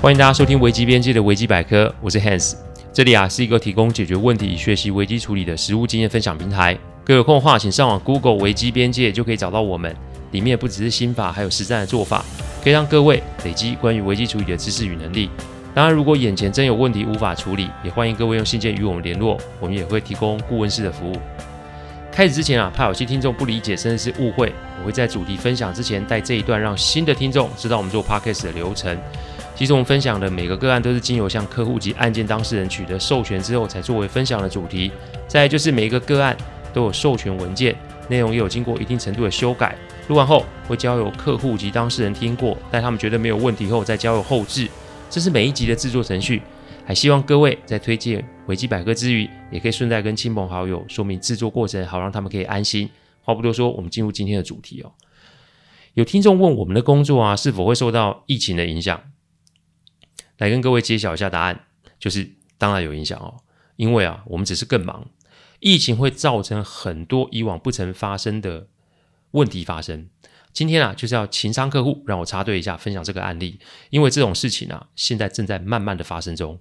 欢迎大家收听危机边界的危机百科，我是 Hans。这里啊是一个提供解决问题、学习危机处理的实务经验分享平台。各位有空的话，请上网 Google 危机边界就可以找到我们。里面不只是心法，还有实战的做法，可以让各位累积关于危机处理的知识与能力。当然，如果眼前真有问题无法处理，也欢迎各位用信件与我们联络，我们也会提供顾问式的服务。开始之前啊，怕有些听众不理解甚至是误会，我会在主题分享之前带这一段，让新的听众知道我们做 Podcast 的流程。其实我们分享的每个个案都是经由向客户及案件当事人取得授权之后，才作为分享的主题。再就是每一个个案都有授权文件，内容也有经过一定程度的修改。录完后会交由客户及当事人听过，待他们觉得没有问题后，再交由后置。这是每一集的制作程序。还希望各位在推荐维基百科之余，也可以顺带跟亲朋好友说明制作过程，好让他们可以安心。话不多说，我们进入今天的主题哦。有听众问我们的工作啊，是否会受到疫情的影响？来跟各位揭晓一下答案，就是当然有影响哦。因为啊，我们只是更忙，疫情会造成很多以往不曾发生的问题发生。今天啊，就是要情商客户，让我插队一下，分享这个案例。因为这种事情啊，现在正在慢慢的发生中。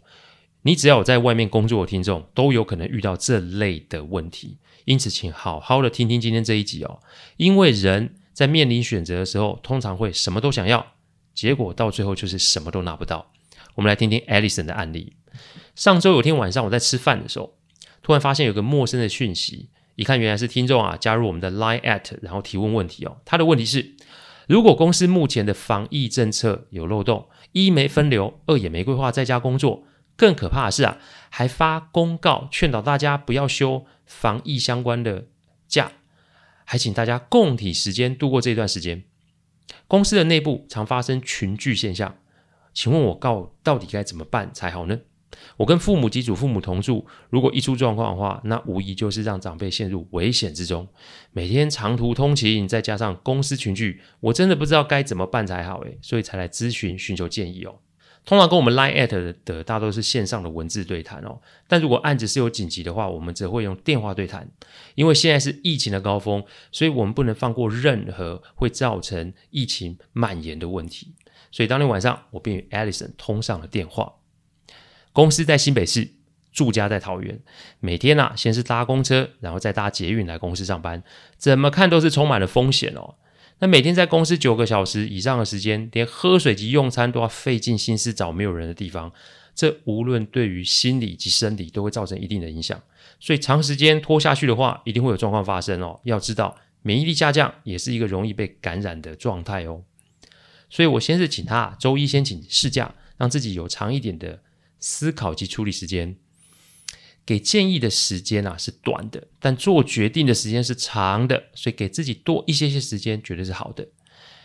你只要有在外面工作的听众，都有可能遇到这类的问题。因此，请好好的听听今天这一集哦。因为人在面临选择的时候，通常会什么都想要，结果到最后就是什么都拿不到。我们来听听 Alison 的案例。上周有天晚上，我在吃饭的时候，突然发现有个陌生的讯息。一看，原来是听众啊，加入我们的 Line at，然后提问问题哦。他的问题是：如果公司目前的防疫政策有漏洞，一没分流，二也没规划在家工作，更可怕的是啊，还发公告劝导大家不要休防疫相关的假，还请大家共体时间度过这段时间。公司的内部常发生群聚现象，请问我告到底该怎么办才好呢？我跟父母及祖父母同住，如果一出状况的话，那无疑就是让长辈陷入危险之中。每天长途通勤，再加上公司群聚，我真的不知道该怎么办才好诶，所以才来咨询寻求建议哦。通常跟我们 Line at 的大多是线上的文字对谈哦，但如果案子是有紧急的话，我们则会用电话对谈。因为现在是疫情的高峰，所以我们不能放过任何会造成疫情蔓延的问题。所以当天晚上，我便与 Alison 通上了电话。公司在新北市，住家在桃园。每天啊，先是搭公车，然后再搭捷运来公司上班。怎么看都是充满了风险哦。那每天在公司九个小时以上的时间，连喝水及用餐都要费尽心思找没有人的地方。这无论对于心理及生理都会造成一定的影响。所以长时间拖下去的话，一定会有状况发生哦。要知道，免疫力下降也是一个容易被感染的状态哦。所以我先是请他周一先请事假，让自己有长一点的。思考及处理时间，给建议的时间啊是短的，但做决定的时间是长的，所以给自己多一些些时间绝对是好的。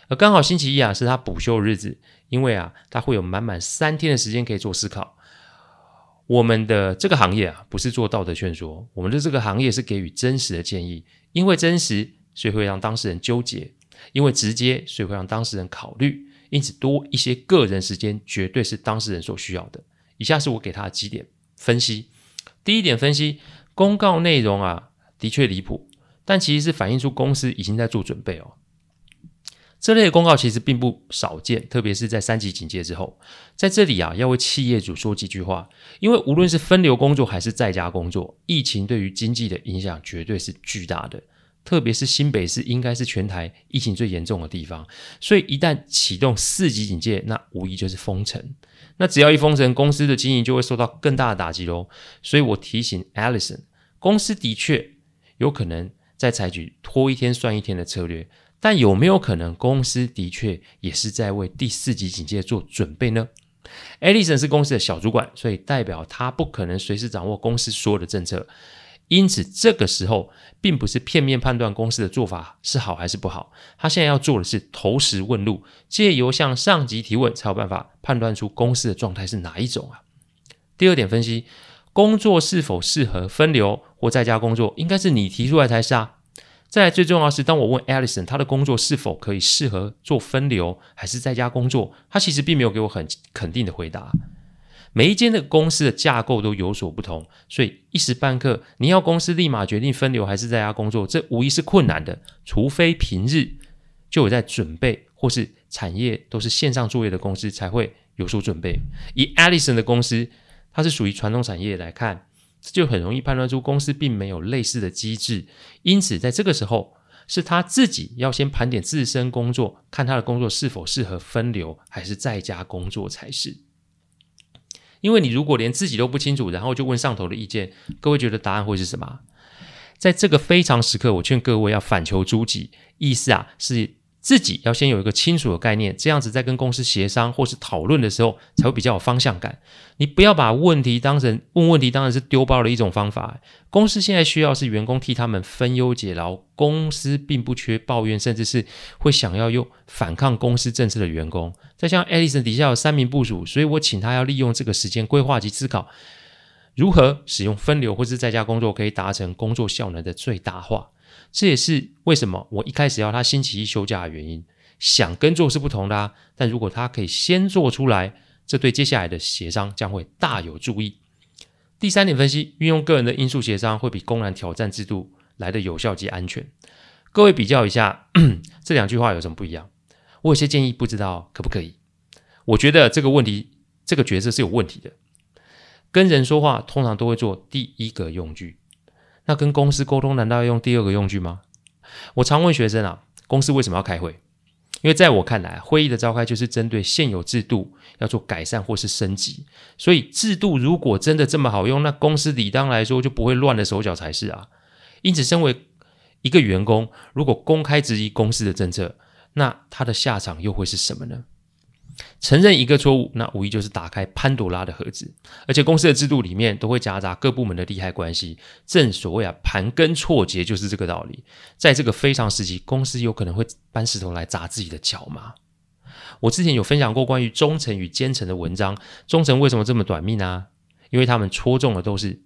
而刚好星期一啊是他补休的日子，因为啊他会有满满三天的时间可以做思考。我们的这个行业啊不是做道德劝说，我们的这个行业是给予真实的建议，因为真实，所以会让当事人纠结；因为直接，所以会让当事人考虑。因此，多一些个人时间，绝对是当事人所需要的。以下是我给他的几点分析。第一点分析，公告内容啊，的确离谱，但其实是反映出公司已经在做准备哦。这类的公告其实并不少见，特别是在三级警戒之后。在这里啊，要为企业主说几句话，因为无论是分流工作还是在家工作，疫情对于经济的影响绝对是巨大的。特别是新北市应该是全台疫情最严重的地方，所以一旦启动四级警戒，那无疑就是封城。那只要一封城，公司的经营就会受到更大的打击喽。所以我提醒 Alison，公司的确有可能在采取拖一天算一天的策略，但有没有可能公司的确也是在为第四级警戒做准备呢？Alison 是公司的小主管，所以代表他不可能随时掌握公司所有的政策。因此，这个时候并不是片面判断公司的做法是好还是不好。他现在要做的是投石问路，借由向上级提问，才有办法判断出公司的状态是哪一种啊。第二点分析，工作是否适合分流或在家工作，应该是你提出来才是啊。再，最重要是，当我问 Alison 他的工作是否可以适合做分流还是在家工作，他其实并没有给我很肯定的回答。每一间的公司的架构都有所不同，所以一时半刻你要公司立马决定分流还是在家工作，这无疑是困难的。除非平日就有在准备或是产业都是线上作业的公司才会有所准备。以 Alison 的公司，它是属于传统产业来看，就很容易判断出公司并没有类似的机制。因此，在这个时候，是他自己要先盘点自身工作，看他的工作是否适合分流还是在家工作才是。因为你如果连自己都不清楚，然后就问上头的意见，各位觉得答案会是什么？在这个非常时刻，我劝各位要反求诸己，意思啊是。自己要先有一个清楚的概念，这样子在跟公司协商或是讨论的时候，才会比较有方向感。你不要把问题当成问问题，当然是丢包的一种方法。公司现在需要是员工替他们分忧解劳，公司并不缺抱怨，甚至是会想要用反抗公司政策的员工。再像 Allison 底下有三名部署，所以我请他要利用这个时间规划及思考，如何使用分流或是在家工作，可以达成工作效能的最大化。这也是为什么我一开始要他星期一休假的原因。想跟做是不同的啊，但如果他可以先做出来，这对接下来的协商将会大有助益。第三点分析，运用个人的因素协商会比公然挑战制度来得有效及安全。各位比较一下 这两句话有什么不一样？我有些建议，不知道可不可以？我觉得这个问题，这个角色是有问题的。跟人说话通常都会做第一个用句。那跟公司沟通，难道要用第二个用具吗？我常问学生啊，公司为什么要开会？因为在我看来，会议的召开就是针对现有制度要做改善或是升级。所以制度如果真的这么好用，那公司理当来说就不会乱了手脚才是啊。因此，身为一个员工，如果公开质疑公司的政策，那他的下场又会是什么呢？承认一个错误，那无疑就是打开潘多拉的盒子。而且公司的制度里面都会夹杂各部门的利害关系。正所谓啊，盘根错节就是这个道理。在这个非常时期，公司有可能会搬石头来砸自己的脚吗？我之前有分享过关于忠诚与奸臣的文章。忠臣为什么这么短命啊？因为他们戳中的都是，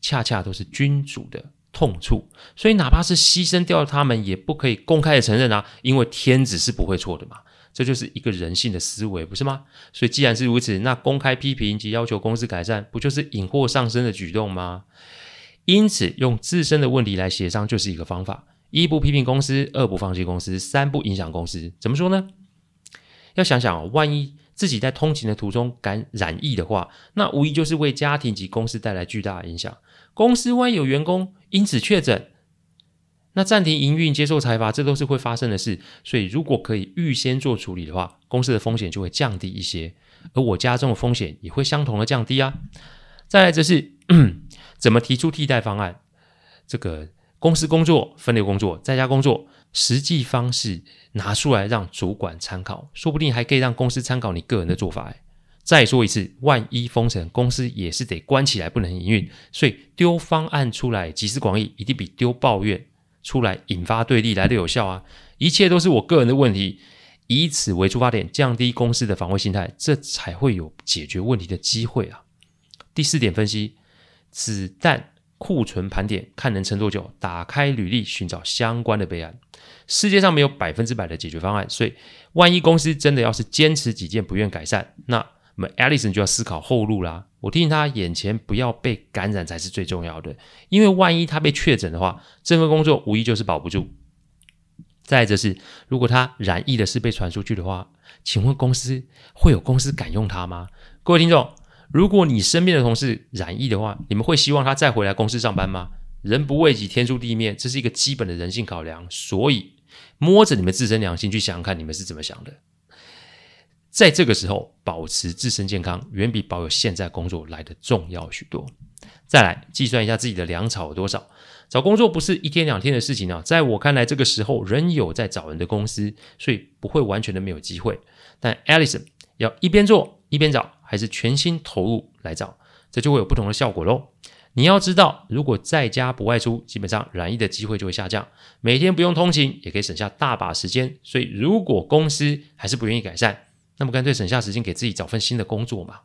恰恰都是君主的痛处。所以哪怕是牺牲掉他们，也不可以公开的承认啊，因为天子是不会错的嘛。这就是一个人性的思维，不是吗？所以既然是如此，那公开批评及要求公司改善，不就是引祸上身的举动吗？因此，用自身的问题来协商就是一个方法：一不批评公司，二不放弃公司，三不影响公司。怎么说呢？要想想哦，万一自己在通勤的途中感染疫的话，那无疑就是为家庭及公司带来巨大影响。公司万一有员工因此确诊，那暂停营运、接受裁罚，这都是会发生的事。所以，如果可以预先做处理的话，公司的风险就会降低一些，而我家中的风险也会相同的降低啊。再来，则是 怎么提出替代方案？这个公司工作、分流工作、在家工作，实际方式拿出来让主管参考，说不定还可以让公司参考你个人的做法。哎，再说一次，万一封城，公司也是得关起来，不能营运。所以丢方案出来，集思广益，一定比丢抱怨。出来引发对立来的有效啊！一切都是我个人的问题，以此为出发点，降低公司的防卫心态，这才会有解决问题的机会啊！第四点分析，子弹库存盘点，看能撑多久。打开履历，寻找相关的备案。世界上没有百分之百的解决方案，所以万一公司真的要是坚持己见，不愿改善，那么 Allison 就要思考后路啦。我提醒他，眼前不要被感染才是最重要的，因为万一他被确诊的话，这份工作无疑就是保不住。再者是，如果他染疫的事被传出去的话，请问公司会有公司敢用他吗？各位听众，如果你身边的同事染疫的话，你们会希望他再回来公司上班吗？人不为己，天诛地灭，这是一个基本的人性考量。所以，摸着你们自身良心去想想看，你们是怎么想的。在这个时候，保持自身健康远比保有现在工作来的重要许多。再来计算一下自己的粮草有多少。找工作不是一天两天的事情啊！在我看来，这个时候仍有在找人的公司，所以不会完全的没有机会。但 Allison 要一边做一边找，还是全心投入来找，这就会有不同的效果喽。你要知道，如果在家不外出，基本上染疫的机会就会下降，每天不用通勤，也可以省下大把时间。所以，如果公司还是不愿意改善，那么干脆省下时间给自己找份新的工作嘛。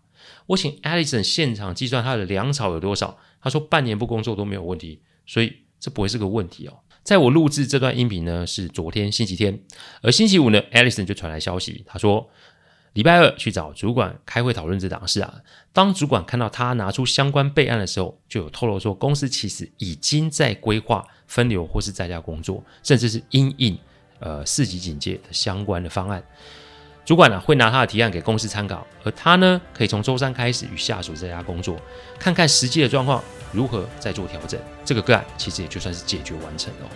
我请 Alison 现场计算他的粮草有多少，他说半年不工作都没有问题，所以这不会是个问题哦。在我录制这段音频呢，是昨天星期天，而星期五呢，Allison 就传来消息，他说礼拜二去找主管开会讨论这档事啊。当主管看到他拿出相关备案的时候，就有透露说公司其实已经在规划分流或是在家工作，甚至是因应呃四级警戒的相关的方案。主管呢会拿他的提案给公司参考，而他呢可以从周三开始与下属在家工作，看看实际的状况如何再做调整。这个个案其实也就算是解决完成了。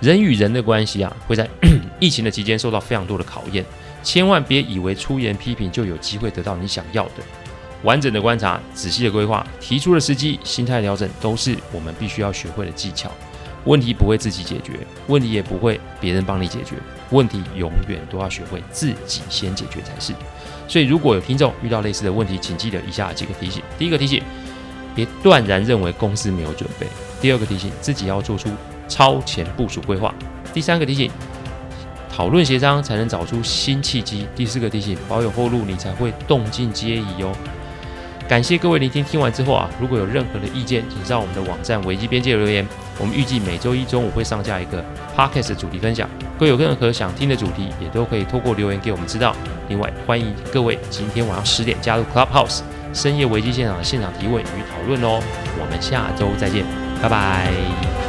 人与人的关系啊，会在疫情的期间受到非常多的考验，千万别以为出言批评就有机会得到你想要的。完整的观察，仔细的规划，提出的时机、心态调整，都是我们必须要学会的技巧。问题不会自己解决，问题也不会别人帮你解决，问题永远都要学会自己先解决才是。所以，如果有听众遇到类似的问题，请记得以下几个提醒：第一个提醒，别断然认为公司没有准备；第二个提醒，自己要做出超前部署规划；第三个提醒，讨论协商才能找出新契机；第四个提醒，保有后路，你才会动静皆宜哦。感谢各位聆听，听完之后啊，如果有任何的意见，请上我们的网站维基边界留言。我们预计每周一中午会上架一个 Podcast 的主题分享，各位有任何想听的主题，也都可以透过留言给我们知道。另外，欢迎各位今天晚上十点加入 Clubhouse 深夜维基现场的现场提问与讨论哦。我们下周再见，拜拜。